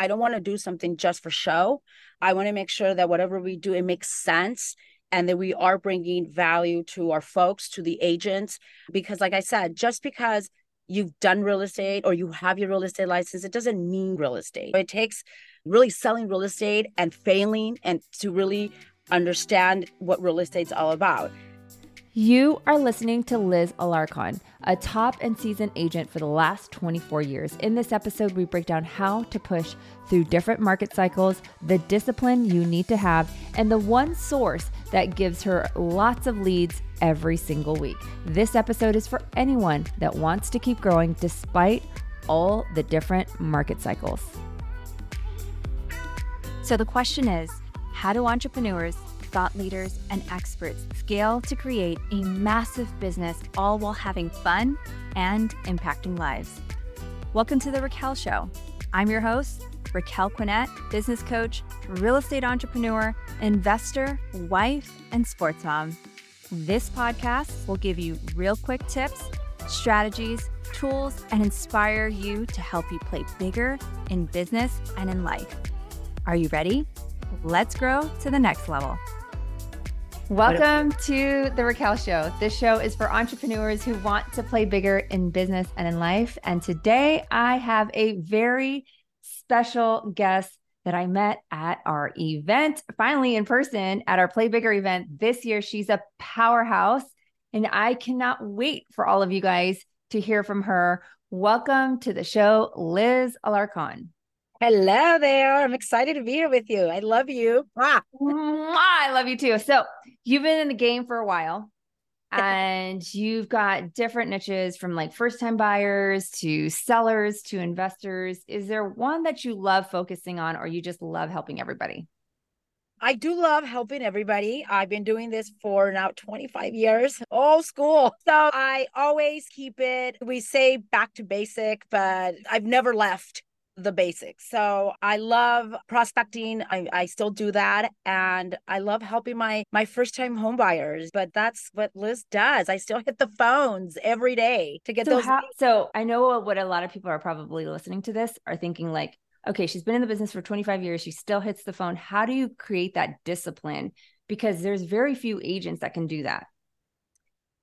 I don't want to do something just for show. I want to make sure that whatever we do, it makes sense and that we are bringing value to our folks, to the agents. Because, like I said, just because you've done real estate or you have your real estate license, it doesn't mean real estate. It takes really selling real estate and failing and to really understand what real estate's all about. You are listening to Liz Alarcon, a top and seasoned agent for the last 24 years. In this episode, we break down how to push through different market cycles, the discipline you need to have, and the one source that gives her lots of leads every single week. This episode is for anyone that wants to keep growing despite all the different market cycles. So, the question is how do entrepreneurs thought leaders, and experts scale to create a massive business, all while having fun and impacting lives. Welcome to The Raquel Show. I'm your host, Raquel Quinet, business coach, real estate entrepreneur, investor, wife, and sports mom. This podcast will give you real quick tips, strategies, tools, and inspire you to help you play bigger in business and in life. Are you ready? Let's grow to the next level. Welcome to the Raquel Show. This show is for entrepreneurs who want to play bigger in business and in life. And today I have a very special guest that I met at our event, finally in person at our Play Bigger event this year. She's a powerhouse, and I cannot wait for all of you guys to hear from her. Welcome to the show, Liz Alarcon. Hello there. I'm excited to be here with you. I love you. Ah. I love you too. So, you've been in the game for a while and you've got different niches from like first time buyers to sellers to investors. Is there one that you love focusing on or you just love helping everybody? I do love helping everybody. I've been doing this for now 25 years, old school. So I always keep it, we say back to basic, but I've never left the basics. So I love prospecting. I, I still do that. And I love helping my my first time home buyers. But that's what Liz does. I still hit the phones every day to get so those. How, so I know what a lot of people are probably listening to this are thinking like, okay, she's been in the business for 25 years. She still hits the phone. How do you create that discipline? Because there's very few agents that can do that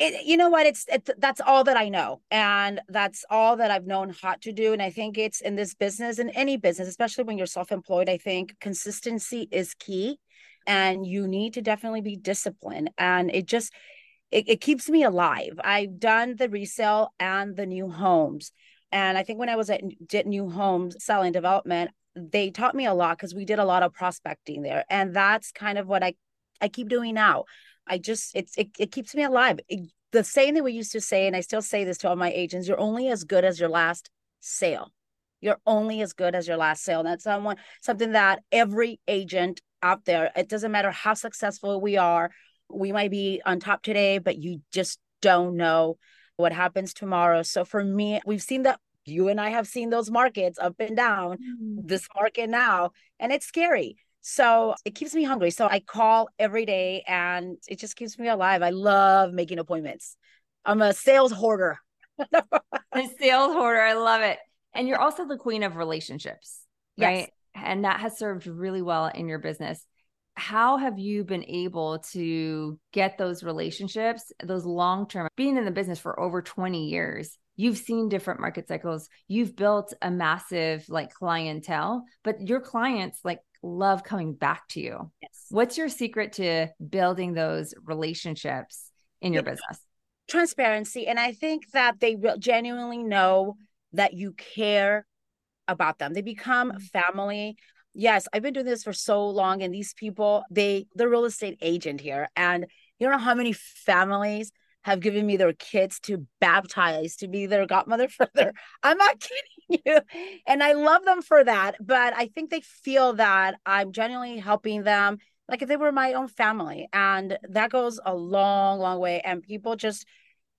it, you know what? It's it, that's all that i know and that's all that i've known how to do and i think it's in this business in any business especially when you're self-employed i think consistency is key and you need to definitely be disciplined and it just it, it keeps me alive. I've done the resale and the new homes and i think when i was at new homes selling development they taught me a lot because we did a lot of prospecting there and that's kind of what i i keep doing now I just it's it, it keeps me alive. It, the saying that we used to say, and I still say this to all my agents: you're only as good as your last sale. You're only as good as your last sale. And that's someone something that every agent out there. It doesn't matter how successful we are. We might be on top today, but you just don't know what happens tomorrow. So for me, we've seen that you and I have seen those markets up and down, mm-hmm. this market now, and it's scary. So it keeps me hungry. So I call every day and it just keeps me alive. I love making appointments. I'm a sales hoarder. a sales hoarder. I love it. And you're also the queen of relationships, right? Yes. And that has served really well in your business. How have you been able to get those relationships, those long term, being in the business for over 20 years? You've seen different market cycles. You've built a massive like clientele, but your clients, like love coming back to you. Yes. What's your secret to building those relationships in your business? Transparency. And I think that they genuinely know that you care about them. They become mm-hmm. family. Yes, I've been doing this for so long, and these people, they, the real estate agent here. And you don't know how many families have given me their kids to baptize to be their godmother for their i'm not kidding you. And i love them for that but i think they feel that i'm genuinely helping them like if they were my own family and that goes a long long way and people just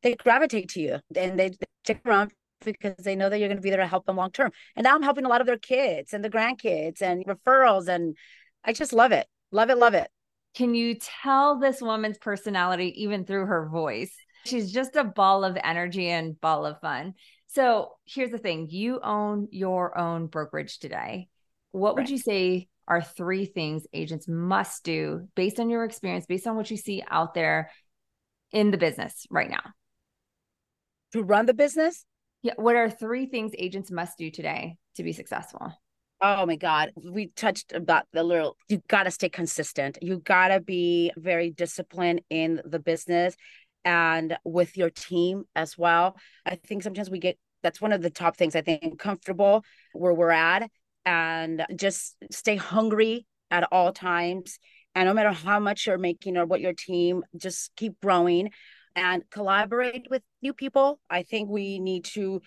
they gravitate to you and they stick around because they know that you're going to be there to help them long term. And now i'm helping a lot of their kids and the grandkids and referrals and i just love it love it love it can you tell this woman's personality even through her voice? She's just a ball of energy and ball of fun. So here's the thing you own your own brokerage today. what would you say are three things agents must do based on your experience, based on what you see out there in the business right now? To run the business? Yeah. What are three things agents must do today to be successful? Oh my God. We touched about the little, you got to stay consistent. You got to be very disciplined in the business and with your team as well. I think sometimes we get, that's one of the top things I think, comfortable where we're at and just stay hungry at all times. And no matter how much you're making or what your team, just keep growing and collaborate with new people. I think we need to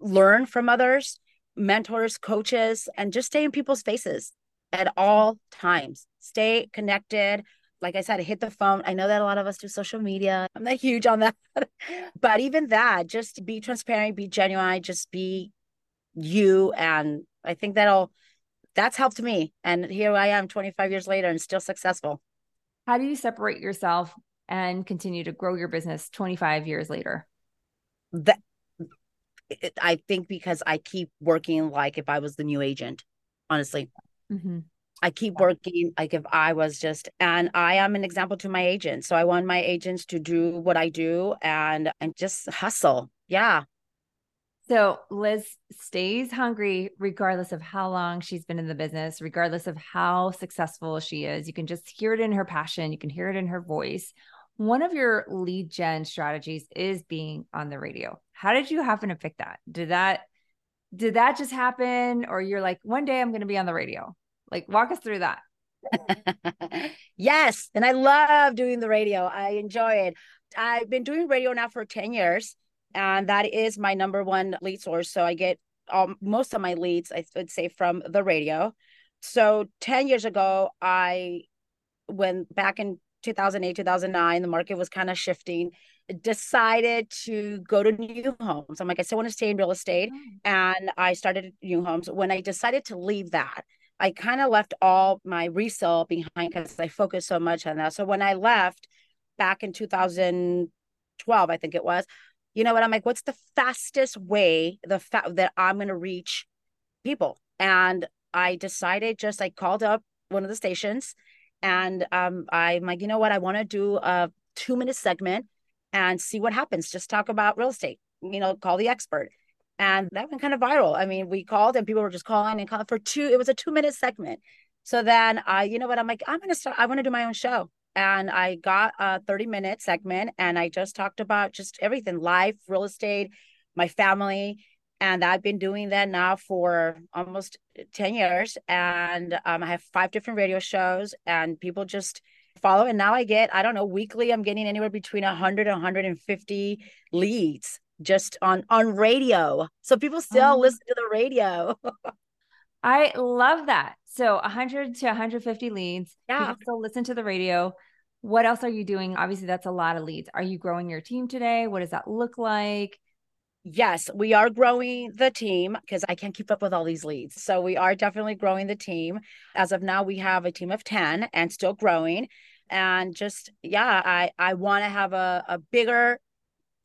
learn from others, mentors, coaches, and just stay in people's faces at all times. Stay connected. Like I said, hit the phone. I know that a lot of us do social media. I'm not huge on that. but even that, just be transparent, be genuine, just be you. And I think that'll, that's helped me. And here I am 25 years later and still successful. How do you separate yourself and continue to grow your business 25 years later? That I think because I keep working like if I was the new agent, honestly. Mm-hmm. I keep working like if I was just, and I am an example to my agents. So I want my agents to do what I do and and just hustle. Yeah. So Liz stays hungry regardless of how long she's been in the business, regardless of how successful she is. You can just hear it in her passion, you can hear it in her voice. One of your lead gen strategies is being on the radio. How did you happen to pick that? Did that did that just happen or you're like one day I'm going to be on the radio? Like walk us through that. yes, and I love doing the radio. I enjoy it. I've been doing radio now for 10 years and that is my number one lead source. So I get um, most of my leads, I would say, from the radio. So 10 years ago, I when back in 2008 2009 the market was kind of shifting decided to go to new homes. I'm like i still want to stay in real estate oh. and i started new homes. When i decided to leave that i kind of left all my resale behind because i focused so much on that. So when i left back in 2012 i think it was you know what? I'm like what's the fastest way the fa- that i'm going to reach people? And i decided just i called up one of the stations and um, I'm like, you know what? I want to do a two minute segment and see what happens. Just talk about real estate, you know, call the expert. And that went kind of viral. I mean, we called and people were just calling and calling for two, it was a two minute segment. So then I, you know what? I'm like, I'm to start, I want to do my own show. And I got a 30 minute segment and I just talked about just everything life, real estate, my family, and I've been doing that now for almost 10 years. And um, I have five different radio shows, and people just follow. And now I get, I don't know, weekly, I'm getting anywhere between 100 and 150 leads just on on radio. So people still oh. listen to the radio. I love that. So 100 to 150 leads. Yeah. People still listen to the radio. What else are you doing? Obviously, that's a lot of leads. Are you growing your team today? What does that look like? Yes, we are growing the team because I can't keep up with all these leads. So we are definitely growing the team. As of now, we have a team of 10 and still growing. And just, yeah, I, I want to have a, a bigger,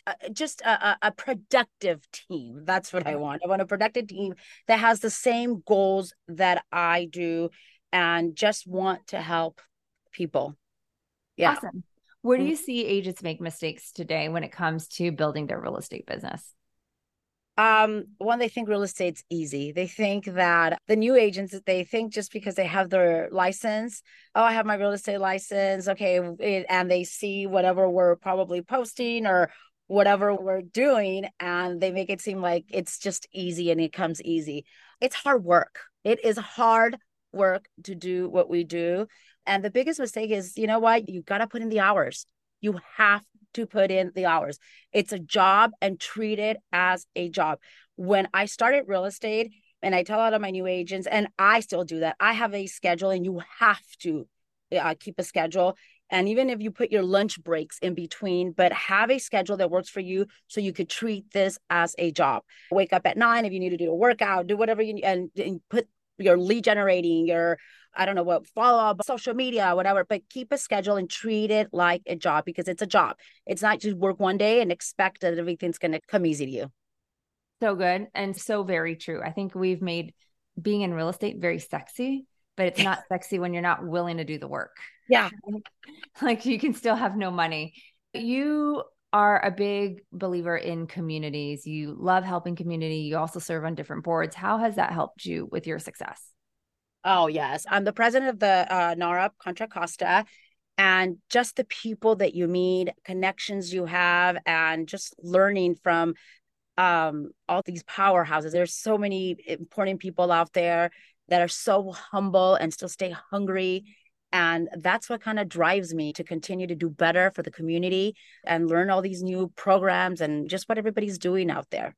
uh, just a, a productive team. That's what I want. I want a productive team that has the same goals that I do and just want to help people. Yeah. Awesome. Where do mm. you see agents make mistakes today when it comes to building their real estate business? Um one they think real estate's easy. They think that the new agents that they think just because they have their license oh i have my real estate license okay it, and they see whatever we're probably posting or whatever we're doing and they make it seem like it's just easy and it comes easy. It's hard work. It is hard work to do what we do. And the biggest mistake is you know what? You got to put in the hours. You have to put in the hours. It's a job and treat it as a job. When I started real estate, and I tell a lot of my new agents, and I still do that, I have a schedule, and you have to uh, keep a schedule. And even if you put your lunch breaks in between, but have a schedule that works for you so you could treat this as a job. Wake up at nine if you need to do a workout, do whatever you and, and put your lead generating, your I don't know what follow up social media, whatever, but keep a schedule and treat it like a job because it's a job. It's not just work one day and expect that everything's going to come easy to you. So good and so very true. I think we've made being in real estate very sexy, but it's not sexy when you're not willing to do the work. Yeah. like you can still have no money. You are a big believer in communities. You love helping community. You also serve on different boards. How has that helped you with your success? Oh, yes. I'm the president of the uh, Contra Costa. And just the people that you meet, connections you have, and just learning from um, all these powerhouses. There's so many important people out there that are so humble and still stay hungry. And that's what kind of drives me to continue to do better for the community and learn all these new programs and just what everybody's doing out there.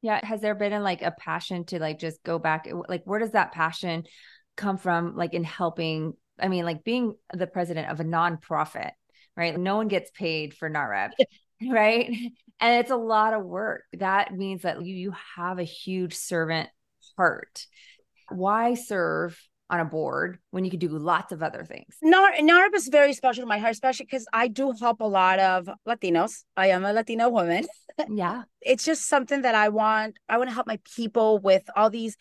Yeah. Has there been like a passion to like just go back? Like, where does that passion come from? Like, in helping? I mean, like being the president of a nonprofit, right? No one gets paid for NAHREP. right? And it's a lot of work. That means that you, you have a huge servant heart. Why serve on a board when you could do lots of other things? NAR- NAHREP is very special to my heart, especially because I do help a lot of Latinos. I am a Latino woman. Yeah. it's just something that I want. I want to help my people with all these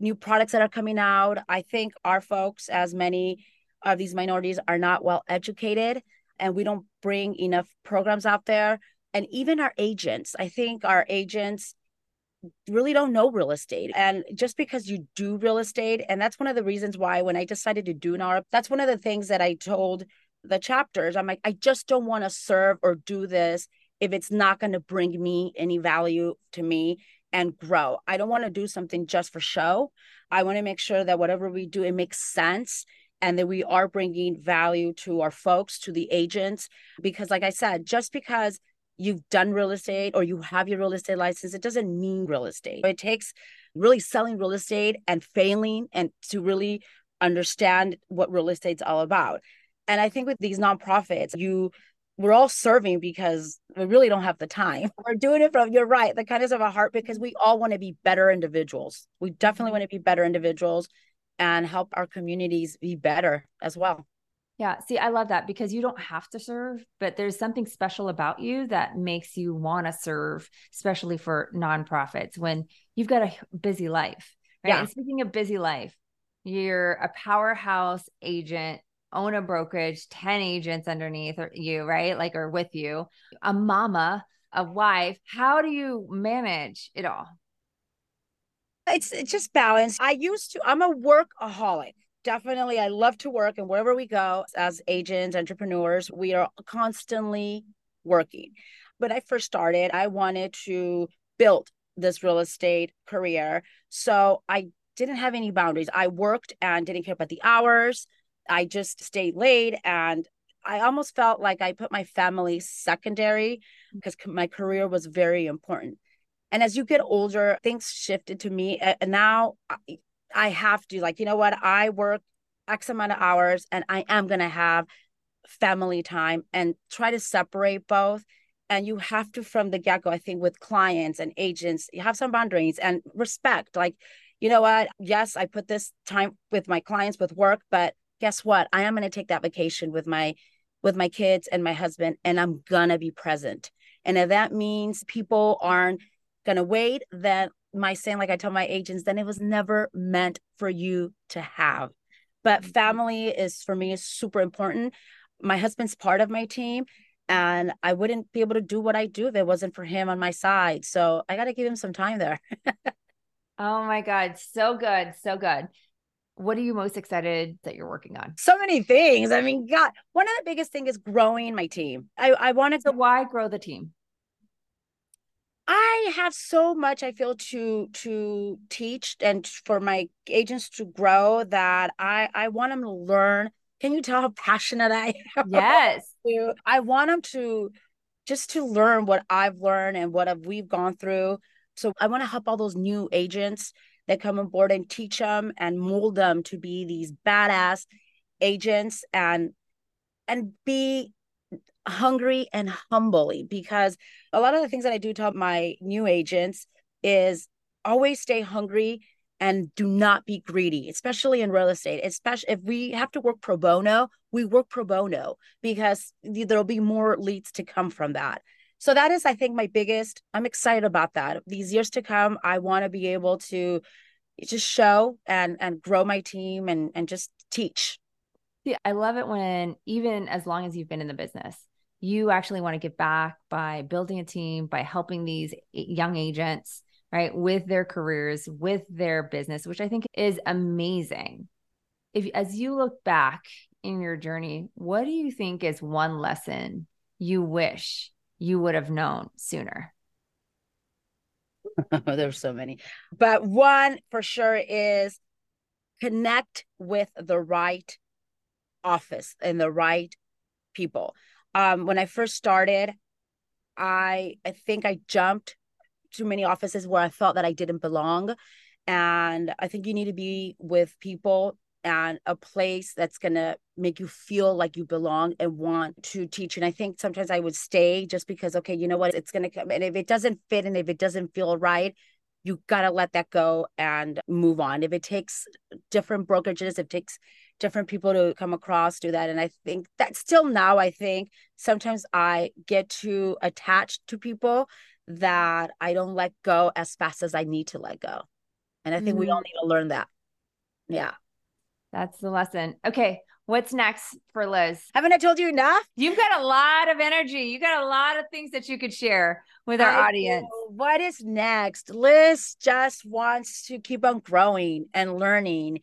new products that are coming out. I think our folks, as many of these minorities, are not well educated and we don't bring enough programs out there. And even our agents, I think our agents really don't know real estate. And just because you do real estate, and that's one of the reasons why when I decided to do NAHREP, that's one of the things that I told the chapters. I'm like, I just don't want to serve or do this if it's not going to bring me any value to me and grow. I don't want to do something just for show. I want to make sure that whatever we do, it makes sense and that we are bringing value to our folks, to the agents. Because, like I said, just because you've done real estate or you have your real estate license, it doesn't mean real estate. It takes really selling real estate and failing and to really understand what real estate's all about. And I think with these nonprofits, you we're all serving because we really don't have the time. We're doing it from you're right, the kindness of a heart because we all want to be better individuals. We definitely want to be better individuals and help our communities be better as well. Yeah. See, I love that because you don't have to serve, but there's something special about you that makes you want to serve, especially for nonprofits when you've got a busy life. Right. Yeah. And speaking of busy life, you're a powerhouse agent, own a brokerage, 10 agents underneath you, right? Like, or with you, a mama, a wife. How do you manage it all? It's, it's just balance. I used to, I'm a workaholic definitely i love to work and wherever we go as agents entrepreneurs we are constantly working when i first started i wanted to build this real estate career so i didn't have any boundaries i worked and didn't care about the hours i just stayed late and i almost felt like i put my family secondary mm. because my career was very important and as you get older things shifted to me and now I have to like, you know what? I work X amount of hours and I am going to have family time and try to separate both. And you have to, from the get go, I think, with clients and agents, you have some boundaries and respect. Like, you know what? Yes, I put this time with my clients with work, but guess what? I am going to take that vacation with my with my kids and my husband and I'm going to be present. And if that means people aren't going to wait, then my saying, like I tell my agents, then it was never meant for you to have. But mm-hmm. family is for me is super important. My husband's part of my team, and I wouldn't be able to do what I do if it wasn't for him on my side. So I got to give him some time there. oh my God. So good. So good. What are you most excited that you're working on? So many things. I mean, God, one of the biggest thing is growing my team. I, I wanted to. So why grow the team? I have so much I feel to to teach and for my agents to grow that I I want them to learn. Can you tell how passionate I am? Yes. I want them to just to learn what I've learned and what have we've gone through. So I want to help all those new agents that come on board and teach them and mold them to be these badass agents and and be hungry and humbly because a lot of the things that I do tell my new agents is always stay hungry and do not be greedy, especially in real estate. Especially if we have to work pro bono, we work pro bono because there'll be more leads to come from that. So that is, I think, my biggest. I'm excited about that. These years to come, I want to be able to just show and and grow my team and and just teach. Yeah, I love it when even as long as you've been in the business, you actually want to give back by building a team, by helping these young agents, right, with their careers, with their business, which I think is amazing. If as you look back in your journey, what do you think is one lesson you wish you would have known sooner? There's so many. But one for sure is connect with the right office and the right people um, when I first started, I I think I jumped too many offices where I felt that I didn't belong. And I think you need to be with people and a place that's going to make you feel like you belong and want to teach. And I think sometimes I would stay just because, okay, you know what, it's going to come. And if it doesn't fit and if it doesn't feel right, you got to let that go and move on. If it takes different brokerages, if it takes different people to come across do that and i think that still now i think sometimes i get too attached to people that i don't let go as fast as i need to let go and i think mm-hmm. we all mm-hmm. need to learn that yeah that's the lesson okay what's next for liz haven't i told you enough you've got a lot of energy you got a lot of things that you could share with our I audience do. what is next liz just wants to keep on growing and learning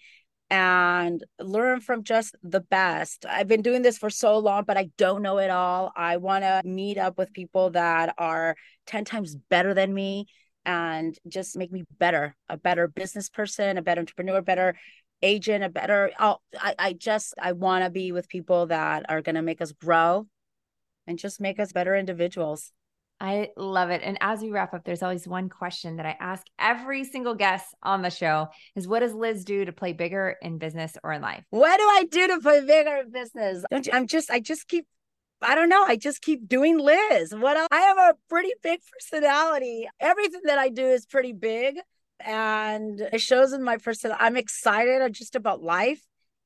and learn from just the best. I've been doing this for so long, but I don't know it all. I want to meet up with people that are 10 times better than me and just make me better, a better business person, a better entrepreneur, better agent, a better oh, I, I just I want to be with people that are going to make us grow and just make us better individuals. I love it. And as we wrap up, there's always one question that I ask every single guest on the show is what does Liz do to play bigger in business or in life? What do I do to play bigger in business? Don't you, I'm just, I just keep, I don't know. I just keep doing Liz. What else? I have a pretty big personality. Everything that I do is pretty big and it shows in my person. I'm excited just about life.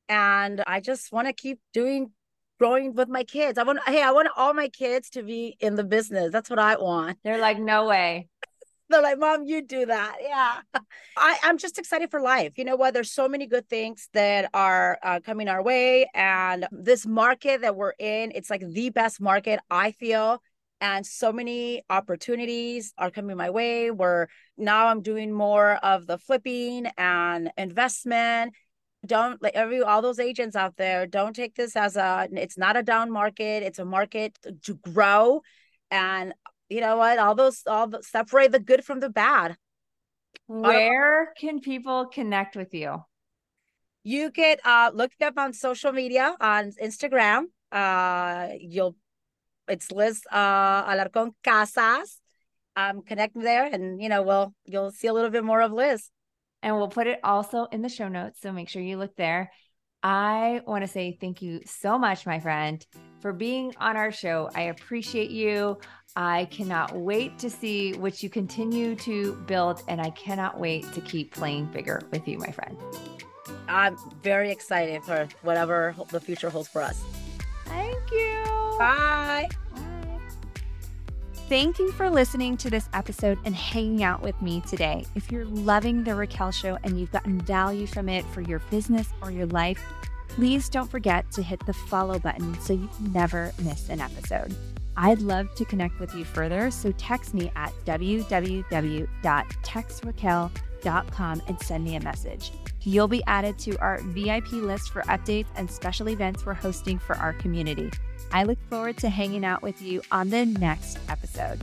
And I just want to keep doing growing with my kids. I want, hey, I want all my kids to be in the business. That's what I want. They're like, no way. They're like, mom, you do that. Yeah. I, I'm just excited for life. You know what? There's so many good things that are uh, coming our way. And this market that we're in, it's like the best market, I feel. And so many opportunities are coming my way where now I'm doing more of the flipping and investment. Don't like every all those agents out there don't take this as a it's not a down market it's a market to grow. And you know what? All those all the separate the good from the bad. Where can people connect with you? You can uh look up on social media on instagram. Uh you'll it's liz uh alarcon casas um connect there and you know well you'll see a little bit more of liz and we'll put it also in the show notes. So make sure you look there. I want to say thank you so much, my friend, for being on our show. I appreciate you. I cannot wait to see what you continue to build, and I cannot wait to keep playing bigger with you, my friend. I'm very excited for whatever the future holds for us. Thank you. Bye. Thank you for listening to this episode and hanging out with me today. If you're loving The Raquel Show and you've gotten value from it for your business or your life, please don't forget to hit the follow button so you never miss an episode. I'd love to connect with you further, so text me at www.textraquel.com and send me a message. You'll be added to our VIP list for updates and special events we're hosting for our community. I look forward to hanging out with you on the next episode.